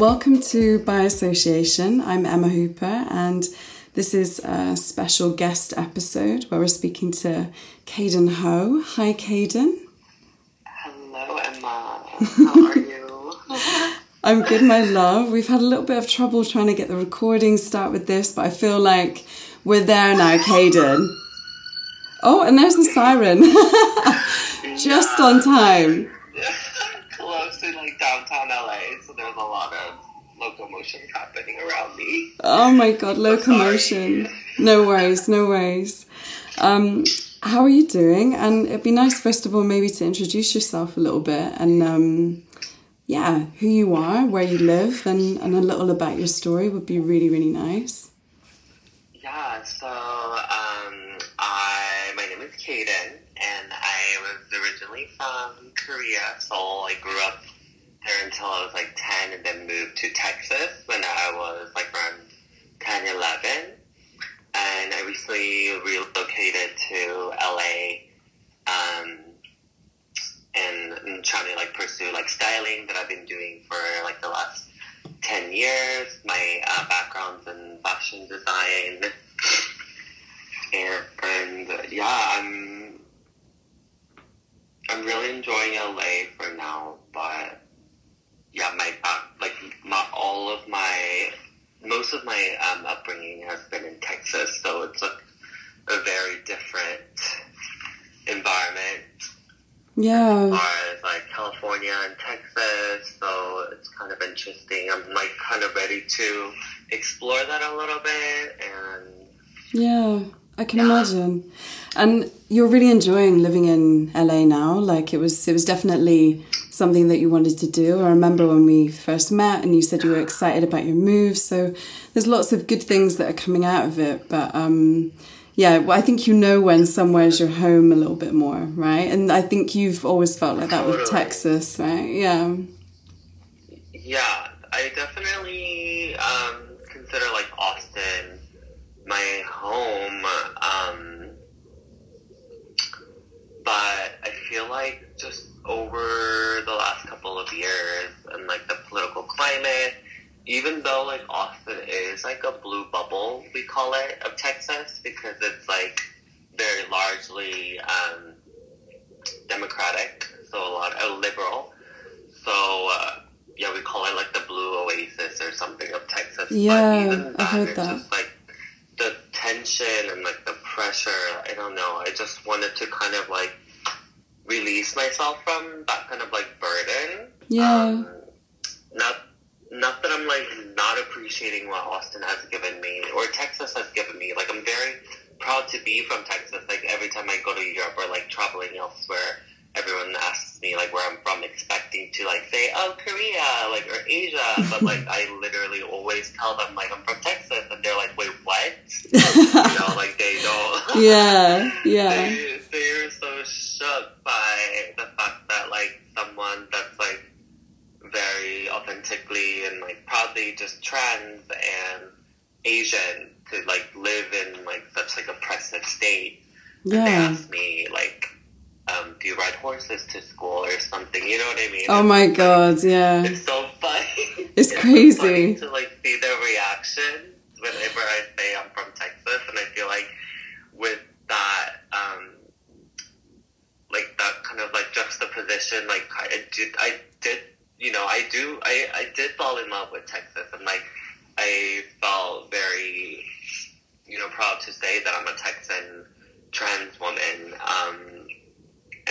welcome to By Association. I'm Emma Hooper, and this is a special guest episode where we're speaking to Caden Ho. Hi, Caden. Hello, Emma. How are you? I'm good, my love. We've had a little bit of trouble trying to get the recording start with this, but I feel like we're there now, Caden. Oh, and there's the siren. Just on time. Happening around me. Oh my god, locomotion. No worries, no worries. Um, how are you doing? And it'd be nice, first of all, maybe to introduce yourself a little bit and, um, yeah, who you are, where you live, and, and a little about your story would be really, really nice. Yeah, so um, I my name is Kaden, and I was originally from Korea. So I grew up there until I was like ten, and then moved to Texas when I was like around 10, 11. And I recently relocated to LA, um, and I'm trying to like pursue like styling that I've been doing for like the last 10 years. My uh, background's in fashion design. And, and yeah, I'm I'm really enjoying LA for now, but yeah, my back, like my, all of my most of my um, upbringing has been in Texas, so it's a, a very different environment Yeah, as far as like California and Texas, so it's kind of interesting. I'm like kind of ready to explore that a little bit, and yeah, I can imagine. And you're really enjoying living in LA now. Like it was, it was definitely something that you wanted to do. I remember when we first met, and you said you were excited about your move. So there's lots of good things that are coming out of it. But um, yeah, well, I think you know when somewhere's your home a little bit more, right? And I think you've always felt like that with Texas, right? Yeah, yeah, I definitely um, consider like Austin my home. Um, but I feel like just over the last couple of years and like the political climate, even though like Austin is like a blue bubble, we call it, of Texas because it's like very largely um, democratic, so a lot uh, liberal. So uh, yeah, we call it like the blue oasis or something of Texas. Yeah, but even I've heard that. Just like the tension and like the pressure. I don't know. I just wanted to kind of like release myself from that kind of like burden. yeah, Um, not not that I'm like not appreciating what Austin has given me or Texas has given me. Like I'm very proud to be from Texas. Like every time I go to Europe or like traveling elsewhere, everyone asks me like where I'm from, expecting to like say, "Oh, Korea," like or Asia. But like I literally always tell them like I'm from Texas, and they're like, "Wait, what?" you know, like they don't. yeah, yeah, they, they're so shook by the fact that like someone that's like very authentically and like proudly just trans and Asian could like live in like such like oppressive state. And they yeah. asked me like, um, do you ride horses to school or something? You know what I mean? Oh It's my like- god, yeah. It's so funny. It's so crazy. funny to like see their reaction whenever I say I'm from Texas, and I feel like with that, um, like that kind of like juxtaposition, like I did, I did, you know, I do, I, I did fall in love with Texas, and like I felt very, you know, proud to say that I'm a Texan trans woman. Um,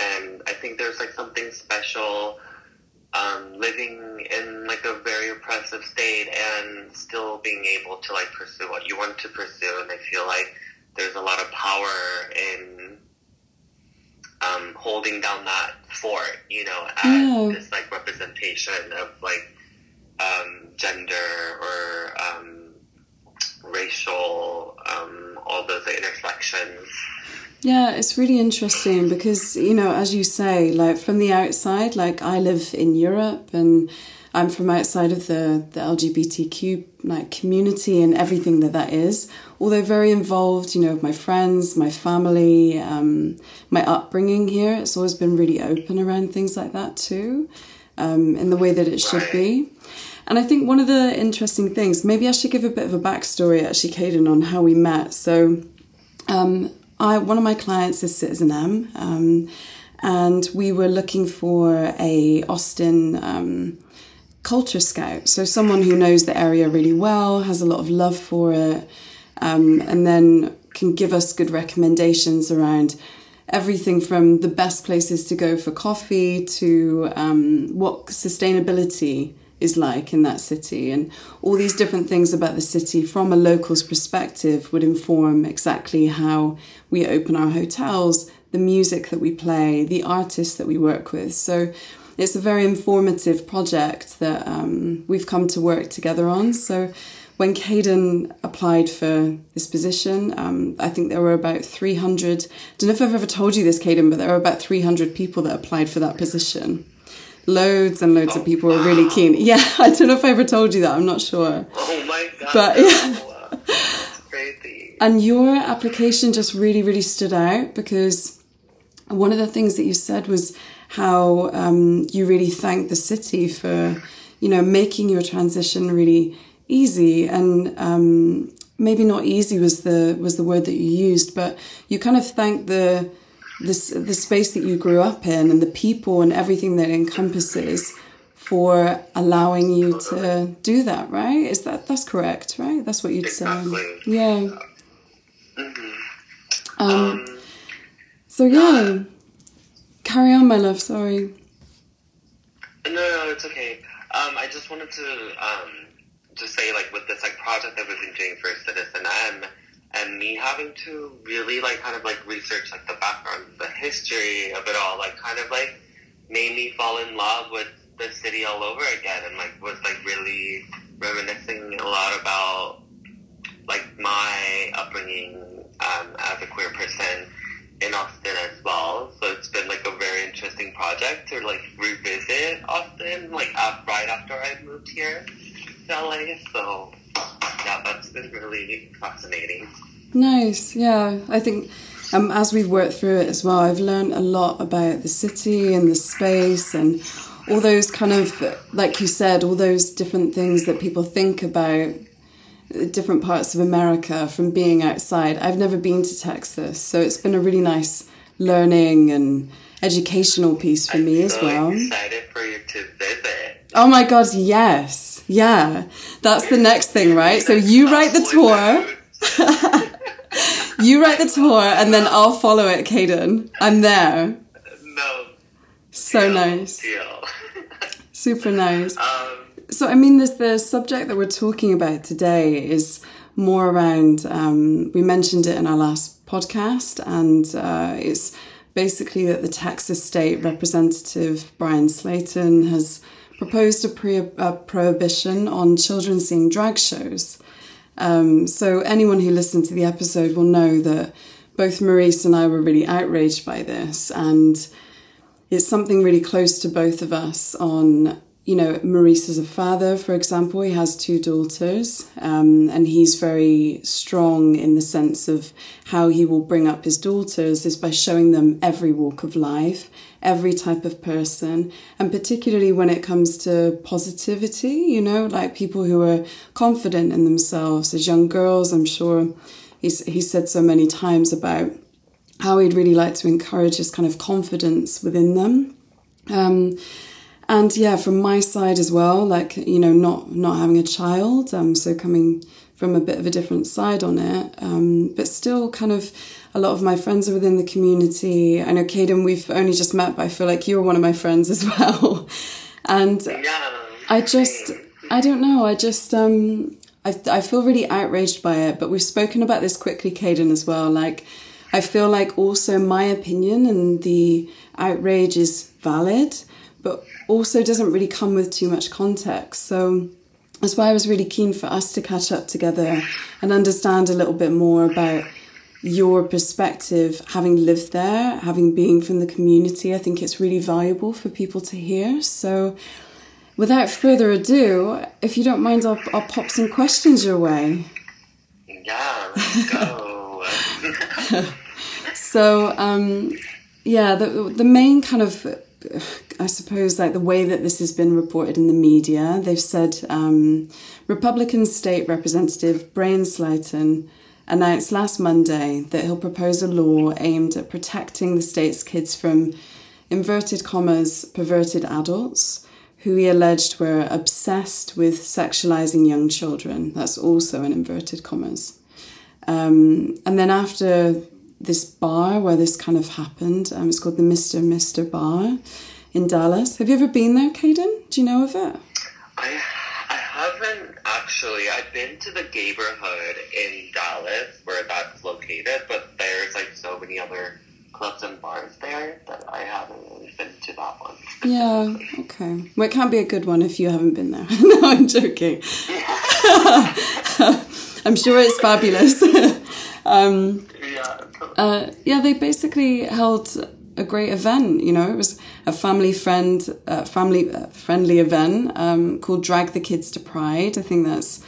and I think there's like something special um, living in like a very oppressive state and still being able to like pursue what you want to pursue. And I feel like there's a lot of power in um, holding down that fort, you know, as Yeah. this like representation of like um, gender or um, racial, um, all those intersections. Yeah, it's really interesting because, you know, as you say, like from the outside, like I live in Europe and I'm from outside of the, the LGBTQ like community and everything that that is. Although very involved, you know, with my friends, my family, um, my upbringing here, it's always been really open around things like that too, um, in the way that it should be. And I think one of the interesting things, maybe I should give a bit of a backstory actually, Caden, on how we met. So, um, I one of my clients is citizenM, um, and we were looking for a Austin um, culture scout, so someone who knows the area really well, has a lot of love for it, um, and then can give us good recommendations around everything from the best places to go for coffee to um, what sustainability is like in that city and all these different things about the city from a local's perspective would inform exactly how we open our hotels the music that we play the artists that we work with so it's a very informative project that um, we've come to work together on so when Caden applied for this position, um, I think there were about 300. I don't know if I've ever told you this, Caden, but there were about 300 people that applied for that position. Loads and loads oh, of people were really keen. Yeah, I don't know if I ever told you that. I'm not sure. Oh my god! But yeah, crazy. And your application just really, really stood out because one of the things that you said was how um, you really thanked the city for, you know, making your transition really easy and um, maybe not easy was the was the word that you used, but you kind of thanked the this the space that you grew up in and the people and everything that encompasses for allowing you to do that, right? Is that that's correct, right? That's what you'd exactly. say. Yeah. Mm-hmm. Um, um, so yeah. Carry on, my love, sorry. No, no, it's okay. Um, I just wanted to um, to say like with this like project that we've been doing for Citizen M and me having to really like kind of like research like the background, the history of it all, like kind of like made me fall in love with the city all over again and like was like really reminiscing a lot about like my upbringing um, as a queer person in Austin as well. So it's been like a very interesting project to like revisit Austin like right after I moved here. LA. So yeah, that's been really fascinating. Nice. Yeah, I think um, as we've worked through it as well, I've learned a lot about the city and the space and all those kind of, like you said, all those different things that people think about different parts of America from being outside. I've never been to Texas, so it's been a really nice learning and educational piece for I'm me so as well. Excited for you to visit. Oh my god, yes. Yeah, that's the next thing, right? So you write the tour. you write the tour, and then I'll follow it, Caden. I'm there. No. So deal, nice. Deal. Super nice. Um, so, I mean, this the subject that we're talking about today is more around. Um, we mentioned it in our last podcast, and uh, it's basically that the Texas state representative Bryan Slaton has proposed a, pre- a prohibition on children seeing drag shows. Um, so anyone who listened to the episode will know that both Maurice and I were really outraged by this, and it's something really close to both of us on you know, Maurice is a father, for example, he has two daughters, um, and he's very strong in the sense of how he will bring up his daughters is by showing them every walk of life, every type of person, and particularly when it comes to positivity, you know, like people who are confident in themselves. As young girls, I'm sure he's, he said so many times about how he'd really like to encourage this kind of confidence within them. Um, and yeah, from my side as well, like you know, not not having a child, um, so coming from a bit of a different side on it, um, but still kind of a lot of my friends are within the community. I know Caden, we've only just met, but I feel like you're one of my friends as well. and I just, I don't know, I just, um, I, I feel really outraged by it, but we've spoken about this quickly, Caden, as well. Like, I feel like also my opinion and the outrage is valid, but also doesn't really come with too much context. So that's why I was really keen for us to catch up together and understand a little bit more about your perspective, having lived there, having been from the community. I think it's really valuable for people to hear. So, without further ado, if you don't mind, I'll, I'll pop some questions your way. Yeah, let's go. so, um, yeah, the the main kind of I suppose, like the way that this has been reported in the media, they've said um, Republican State Representative Bryan Slaton announced last Monday that he'll propose a law aimed at protecting the state's kids from inverted commas perverted adults who he alleged were obsessed with sexualizing young children. That's also in inverted commas. Um, and then after this bar where this kind of happened, um, it's called the Mr. Misster Bar in Dallas. Have you ever been there, Caden? Do you know of it? I I haven't actually. I've been to the neighborhood in Dallas where that's located, but there's like so many other clubs and bars there that I haven't really been to that one. Yeah, okay. Well, it can't be a good one if you haven't been there. no, I'm joking. I'm sure it's fabulous. um, Yeah. uh, yeah, they basically held a great event. You know, it was a family friend, uh, family uh, friendly event um, called "Drag the Kids to Pride." I think that's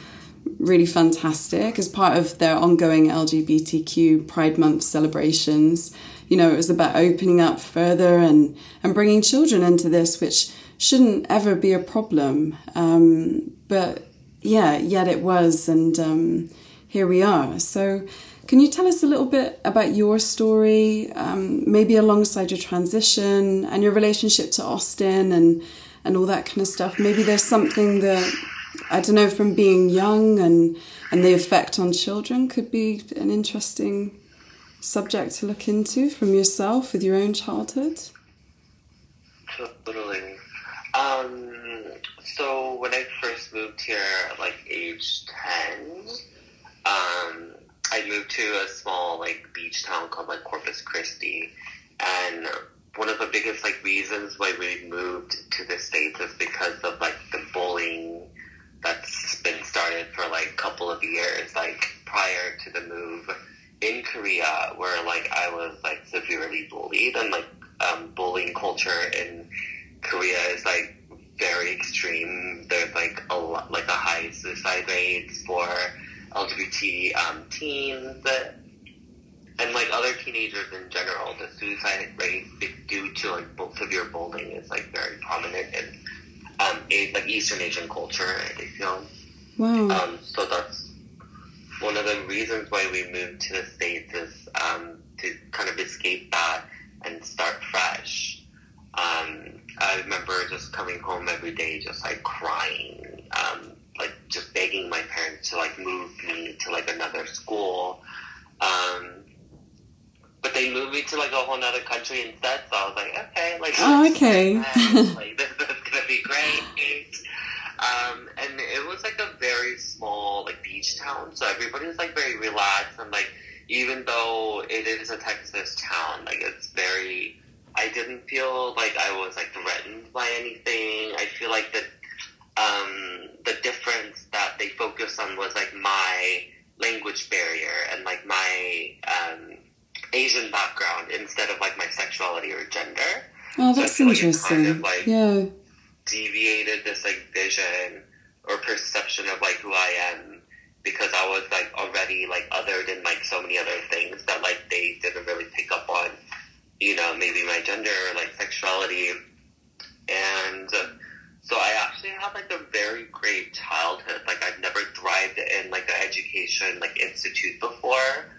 really fantastic as part of their ongoing LGBTQ Pride Month celebrations. You know, it was about opening up further and and bringing children into this, which shouldn't ever be a problem. Um, but yeah, yet it was, and um, here we are. So. Can you tell us a little bit about your story, um, maybe alongside your transition and your relationship to Austin and and all that kind of stuff? Maybe there's something that I don't know from being young and and the effect on children could be an interesting subject to look into from yourself with your own childhood. Totally. Um, so when I first moved here at like age 10, um, I moved to a small like beach town called like Corpus Christi. And one of the biggest like reasons why we moved to the States is because of like the bullying that's been started for like a couple of years, like prior to the move in Korea, where like I was like severely bullied and like um, bullying culture in Korea is like very extreme. There's like a lot, like a high suicide rates for LGBT um, teens and like other teenagers in general. The suicide rate due to like severe bullying is like very prominent in um, like Eastern Asian culture. I feel. Wow. Um, so that's one of the reasons why we moved to the States is um, to kind of escape that and start fresh. Um, I remember just coming home every day, just like crying, um, like just begging my parents to like move me to like another school. Um, but they moved me to like a whole other country instead, so I was like, okay, like, Oh, okay. like this is gonna be great. Um, and it was like a very small like beach town, so everybody was like very relaxed and like even though it is a Texas town, like it's very. I didn't feel like I was like threatened by anything. I feel like the um, the difference that they focused on was like my language barrier and like my um, Asian background instead of like my sexuality or gender. Oh, So that's feel like it kind interesting. of, like, Yeah. deviated this like vision or perception of like who I am because I was like already like othered in like so many other things that like they didn't really pick up on, you know, maybe my gender or like sexuality. And uh, so I actually had like a very great childhood. Like I've never thrived in like an education like institute before.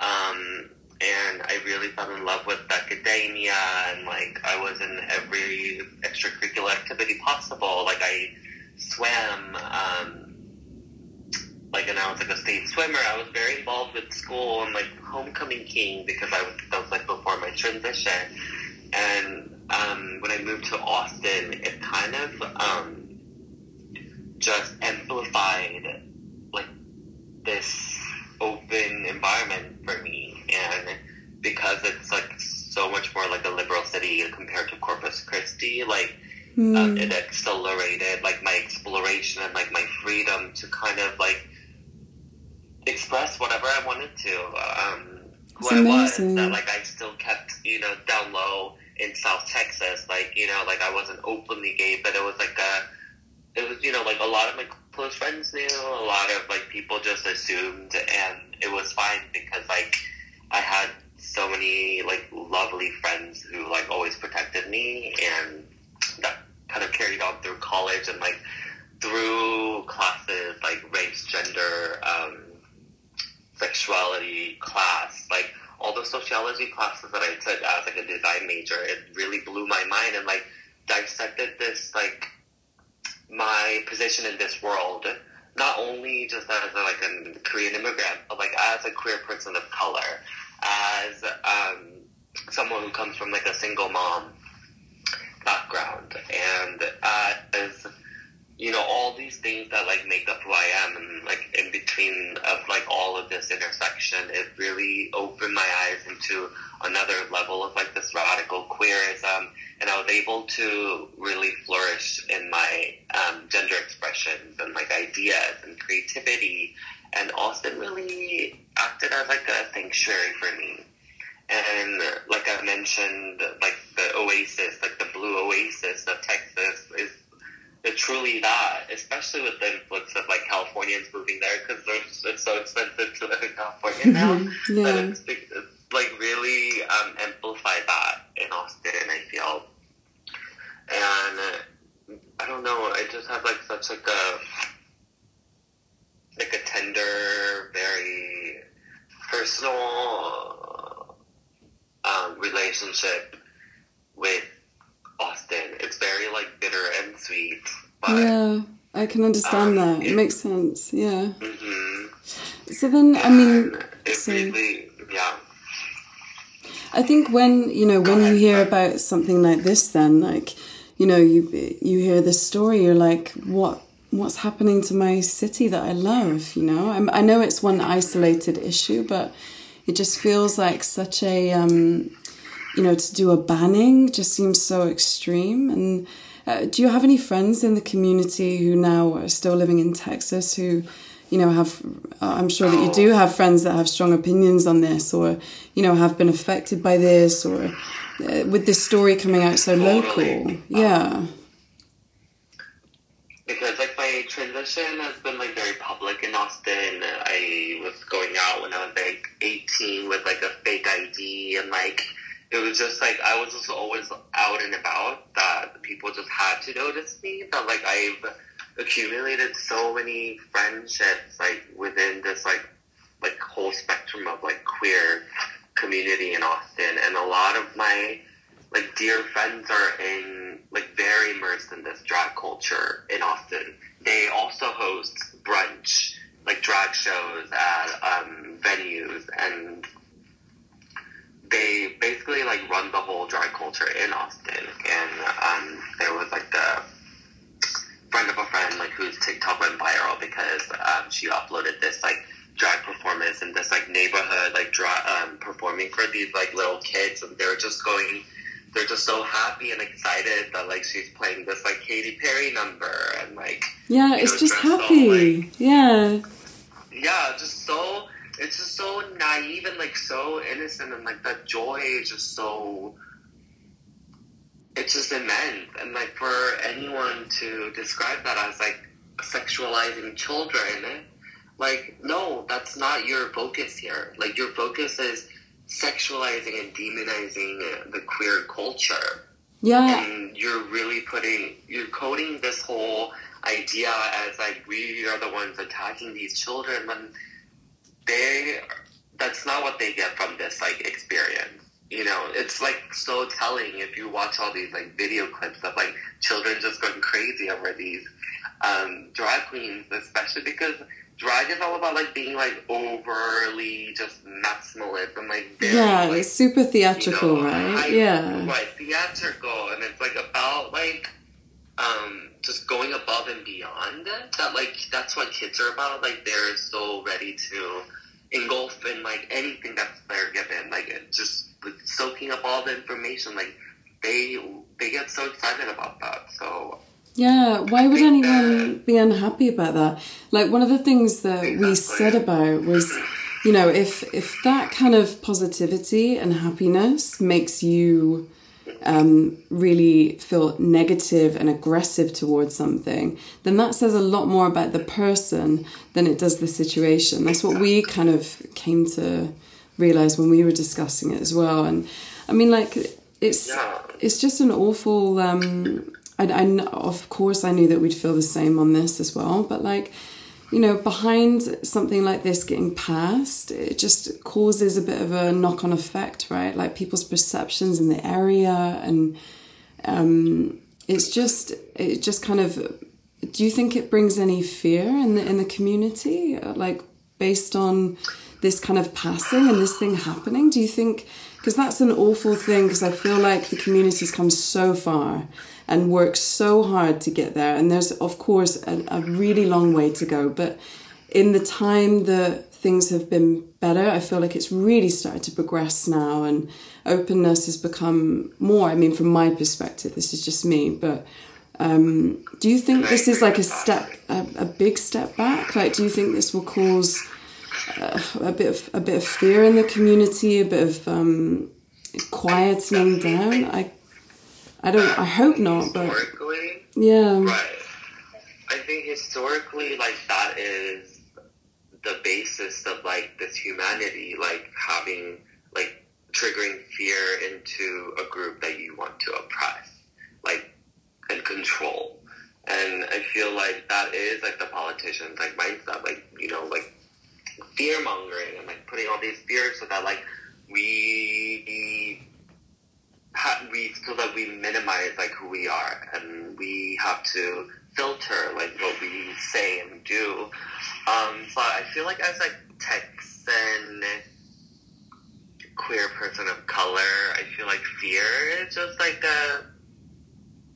Um, and I really fell in love with academia and like I was in every extracurricular activity possible. Like I swam, um, like and I was like a state swimmer. I was very involved with school and like homecoming king because I was that was like before my transition. And um, when I moved to Austin, it kind of um, just amplified like this open environment for me. And because it's like so much more like a liberal city compared to Corpus Christi like Hmm. um, it accelerated like my exploration and like my freedom to kind of like express whatever I wanted to um who I was that like I still kept you know down low in South Texas like you know like I wasn't openly gay but it was like a it was you know like a lot of my close friends knew a lot of like people just assumed and it was fine because like I had so many like lovely friends who like always protected me and that kind of carried on through college and like through classes like race, gender, um, sexuality class, like all the sociology classes that I took as like a design major, it really blew my mind and like dissected this like my position in this world, not only just as a, like a Korean immigrant, but like as a queer person of color, as um, someone who comes from like a single mom background, and uh, as you know all these things that like make up who I am, and like in between of like all of this intersection, it really opened my eyes into another level of like this radical queerism, and I was able to really flourish in my um, gender expressions and like ideas and creativity, and Austin really acted as like a sanctuary for me. And like I mentioned, like the oasis, like the blue oasis of Texas is it's truly that, especially with the influx of like Californians moving there because it's so expensive to live in California now. yeah. But it's, it's like really um, amplified that in Austin, I feel. And uh, I don't know, I just have like such like a like a tender, very personal um, relationship Yeah, I can understand Um, that. It makes sense. Yeah. hmm So then, I mean, so really, yeah. I think when you know when you hear about something like this, then like you know you you hear this story, you're like, what what's happening to my city that I love? You know, I'm, I know it's one isolated issue, but it just feels like such a um, you know to do a banning just seems so extreme. And uh, do you have any friends in the community who now are still living in Texas who? You know, have uh, I'm sure that you do have friends that have strong opinions on this, or you know, have been affected by this, or uh, with this story coming out so local. Yeah, because like my transition has been like very public in Austin. I was going out when I was like 18 with like a fake ID and like it was just like I was just always out and about that people just had to notice me that like I've accumulated so many friendships like within this like like whole spectrum of like queer community in Austin and a lot of my like dear friends are in like very immersed in this drag culture in Austin. They also host brunch, like drag shows at um, venues, and they basically like run the whole drag culture in Austin. And um, there was like the friend of a friend like whose TikTok went viral because um, she uploaded this like drag performance in this like neighborhood like dra- um, performing for these like little kids and they were just going they're just so happy and excited that like she's playing this like Katy Perry number and like yeah, it's know, just happy. like- Yeah, yeah, just so it's just so naive and like so innocent and like that joy is just so it's just immense. And like for anyone to describe that as like sexualizing children like no that's not your focus here. Like your focus is sexualizing and demonizing the queer culture. Yeah, and you're really putting you're coding this whole idea as like we are the ones attacking these children when they that's not what they get from this like experience you know it's like so telling if you watch all these like video clips of like children just going crazy over these um, drag queens especially because drag is all about like being like overly just maximalist and like very, yeah. like, It's super theatrical, you know, right? Yeah, like theatrical, and it's like about like um just going above and beyond that. Like that's what kids are about. Like they're so ready to engulf in like anything that's they're given. Like just like, soaking up all the information. Like they they get so excited about that. So Yeah, why would anyone be unhappy about that? Like one of the things that we said about was, you know, if if that kind of positivity and happiness makes you um, really feel negative and aggressive towards something, then that says a lot more about the person than it does the situation. That's what we kind of came to realize when we were discussing it as well. And I mean, like it's Yeah. it's just an awful um, I, I of course I knew that we'd feel the same on this as well, but like you know, behind something like this getting passed, it just causes a bit of a knock on effect, right? Like people's perceptions in the area, and um, it's just, it just kind of. Do you think it brings any fear in the in the community, like based on this kind of passing and this thing happening? Do you think? Because that's an awful thing. Because I feel like the community's come so far, and work so hard to get there. And there's, of course, a, a really long way to go. But in the time that things have been better, I feel like it's really started to progress now, and openness has become more. I mean, from my perspective, this is just me, but. Um, do you think this is like a step, a, a, big step back? Like, do you think this will cause uh, a bit of a bit of fear in the community, a bit of um, quietening down? I I don't. I hope not. But yeah. Right. I think historically, like that is the basis of like this humanity, like having like triggering fear into a group that you want to oppress, like and control. And I feel like that is like the politicians like mindset, like you know, like fear mongering and like putting all these fears so that like we we feel that we minimize like who we are, and we have to filter like what we say and do. Um, but I feel like as a Texan queer person of color, I feel like fear is just like a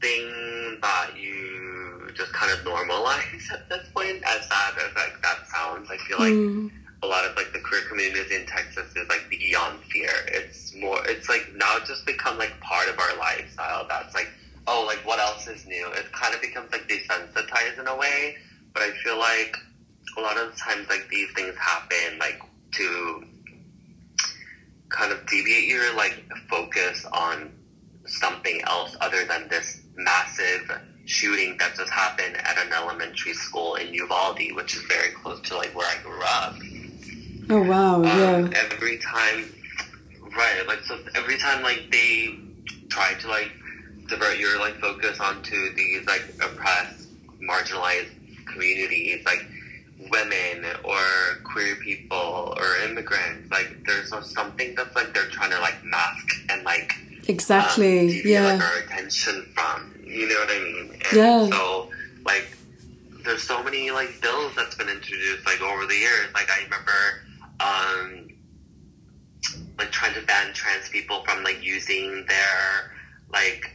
thing that you just kind of normalize at this point. As sad as like that sounds, I feel like. Mm a lot of like queer community in Texas is like beyond fear. It's more, it's like now just become like part of our lifestyle. That's like, oh, like what else is new? It kind of becomes like desensitized in a way. But I feel like a lot of times like these things happen like to kind of deviate your like focus on something else other than this massive shooting that just happened at an elementary school in Uvalde, which is very close to like where I grew up. Oh wow! Um, yeah. Every time, right? Like so, every time like they try to like divert your like focus onto these like oppressed, marginalized communities, like women or queer people or immigrants. Like there's something that's like they're trying to like mask and like exactly um, yeah like, our attention from. You know what I mean? And yeah. So like there's so many like bills that's been introduced like over the years. Like I remember um, like trying to ban trans people from like using their like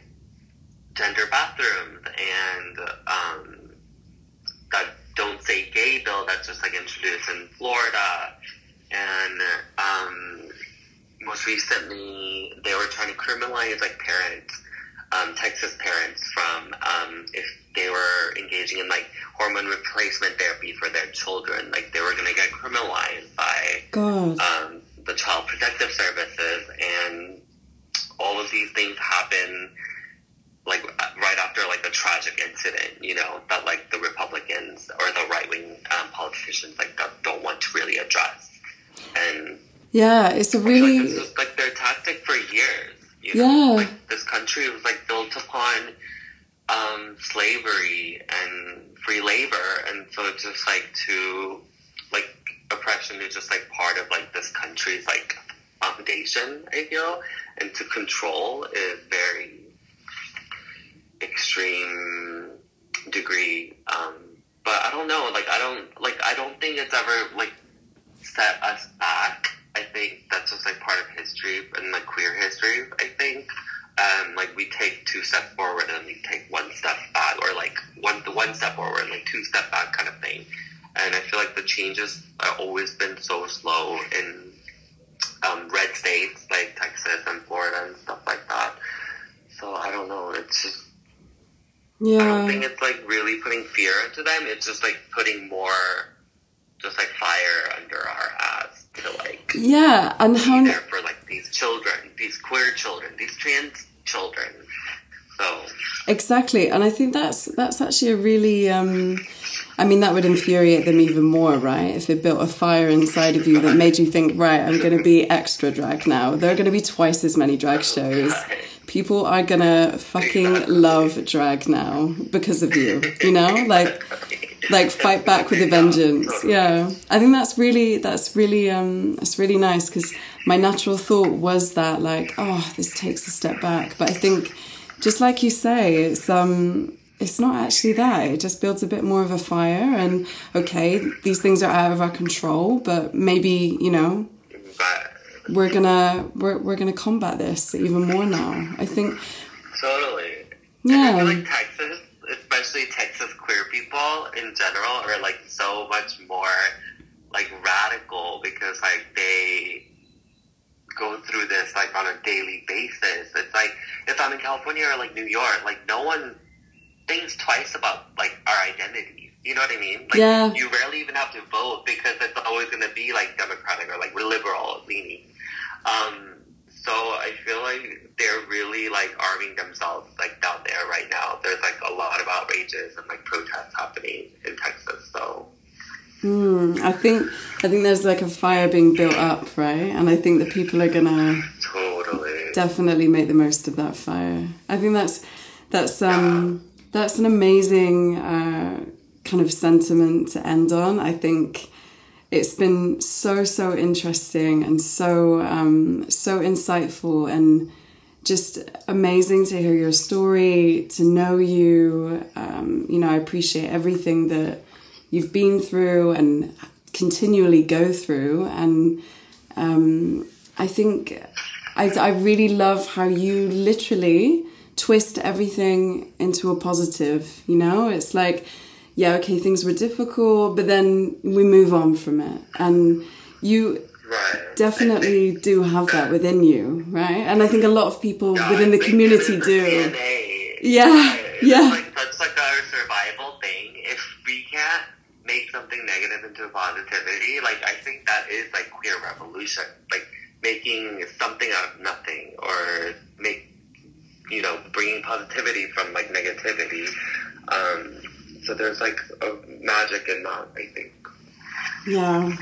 gender bathrooms and um, that don't say gay bill that's just like introduced in Florida. And um, most recently they were trying to criminalize like parents um, Texas parents from um, if they were engaging in like hormone replacement therapy for their children. Like they were going to get criminalized by um, the Child Protective Services, and all of these things happen like right after like a tragic incident. You know that like the Republicans or the right wing um, politicians like don't want to really address. And yeah, it's a really like, this is like their tactic for years. You know? Yeah, like this country was like built upon um, slavery and free labor, and so it's just like to like oppression is just like part of like this country's like foundation. I feel, and to control is very extreme degree. Um, but I don't know. Like I don't like I don't think it's ever like set us back. I think that's just like part of history and like queer history. I think um, like we take two steps forward and we take one step back, or like one the one step forward, like two step back kind of thing. And I feel like the changes have always been so slow in um, red states like Texas and Florida and stuff like that. So I don't know. It's just yeah. I don't think it's like really putting fear into them. It's just like putting more, just like fire under our ass to like yeah, and how there for like these children, these queer children, these trans children. So Exactly, and I think that's that's actually a really. Um, I mean, that would infuriate them even more, right? If it built a fire inside of you that made you think, right, I'm going to be extra drag now. There are going to be twice as many drag shows. People are going to fucking love drag now because of you. You know, like like fight back with a vengeance. Yeah, I think that's really that's really um that's really nice because my natural thought was that like, oh, this takes a step back, but I think just like you say, it's um it's not actually that. It just builds a bit more of a fire and okay, these things are out of our control, but maybe, you know, we're gonna we're we're gonna combat this even more now. I think totally. And I yeah. feel like Texas, especially Texas queer people in general, are like so much more like radical because like they go through this like on a daily basis. It's like if I'm in California or like New York, like no one thinks twice about like our identities. You know what I mean? Like Yeah. you rarely even have to vote because it's always gonna be like Democratic or like liberal leaning. Um so I feel like they're really like arming themselves like down there right now. There's like a lot of outrages and like protests happening in Texas. So Mm, I think I think there's like a fire being built up, right? And I think that people are gonna totally. definitely make the most of that fire. I think that's that's um that's an amazing uh, kind of sentiment to end on. I think it's been so so interesting and so um, so insightful and just amazing to hear your story, to know you. Um, you know, I appreciate everything that you've been through and continually go through and um, I think I, I really love how you literally twist everything into a positive. You know, it's like, yeah, okay, things were difficult, but then we move on from it. And you Right. definitely do have that within you, right? And I think a lot of people within the community do. DNA. Yeah, It's yeah. Like, that's like our survival thing. If we can't make something negative into a positivity, like I think that is like queer revolution. Like making something out of nothing, or make you know bringing positivity from like negativity. Um, so there's like a magic in that. I think. Yeah.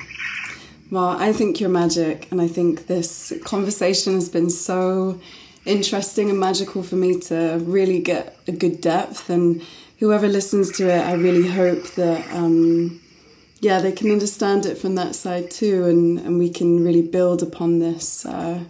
Well, I think you're magic, and I think this conversation has been so interesting and magical for me to really get a good depth. And whoever listens to it, I really hope that, um, yeah, they can understand it from that side too, and, and we can really build upon this. Uh,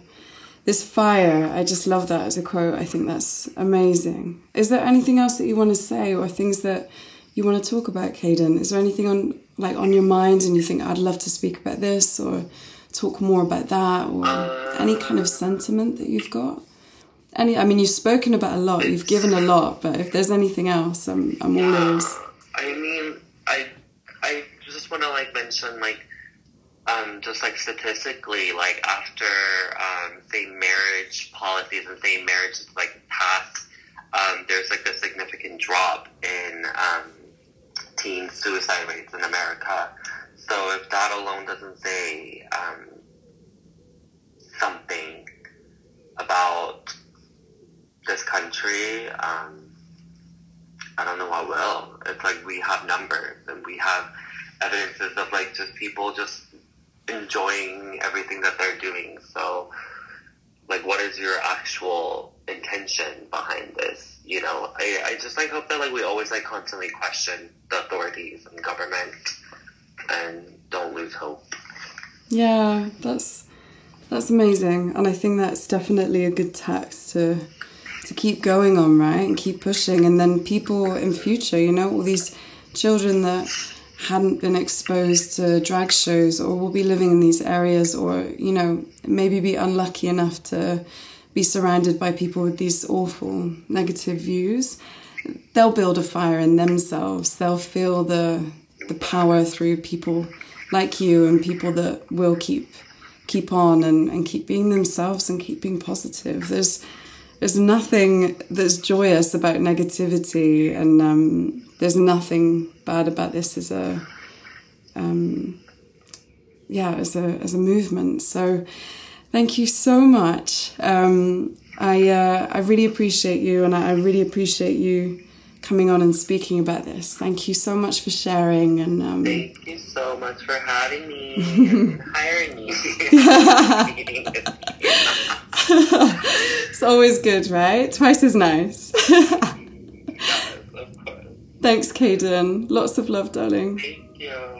this fire, I just love that as a quote. I think that's amazing. Is there anything else that you want to say, or things that you want to talk about, Caden? Is there anything on like on your mind, and you think I'd love to speak about this, or talk more about that, or any kind of sentiment that you've got? Any, I mean, you've spoken about a lot, you've given a lot, but if there's anything else, I'm I'm all ears. I mean, I I just want to like mention like um, just like statistically, like after um, say marriage policies and say marriage is like passed, um, there's like a significant drop in um, teen suicide rates in America. So if that alone doesn't say um, something about this country, um, I don't know what will. It's like we have numbers and we have evidences of like just people just enjoying everything that they're doing. So, like, what is your actual intention behind this? You know, I, I just like hope that like we always like constantly question the authorities and government and don't lose hope. Yeah, that's that's amazing, and I think that's definitely a good tax to to keep going on, right, and keep pushing, and then people in future, you know, all these children that hadn't been exposed to drag shows or will be living in these areas or you know maybe be unlucky enough to be surrounded by people with these awful negative views. They'll build a fire in themselves. They'll feel the the power through people like you and people that will keep keep on and, and keep being themselves and keep being positive. There's there's nothing that's joyous about negativity and um, there's nothing bad about this as a um, yeah as a as a movement. So Thank you so much. Um, I uh, I really appreciate you, and I, I really appreciate you coming on and speaking about this. Thank you so much for sharing. And um, Thank you so much for having me and hiring me. it's always good, right? Twice as nice. yes. Thanks, Caden. Lots of love, darling. Thank you.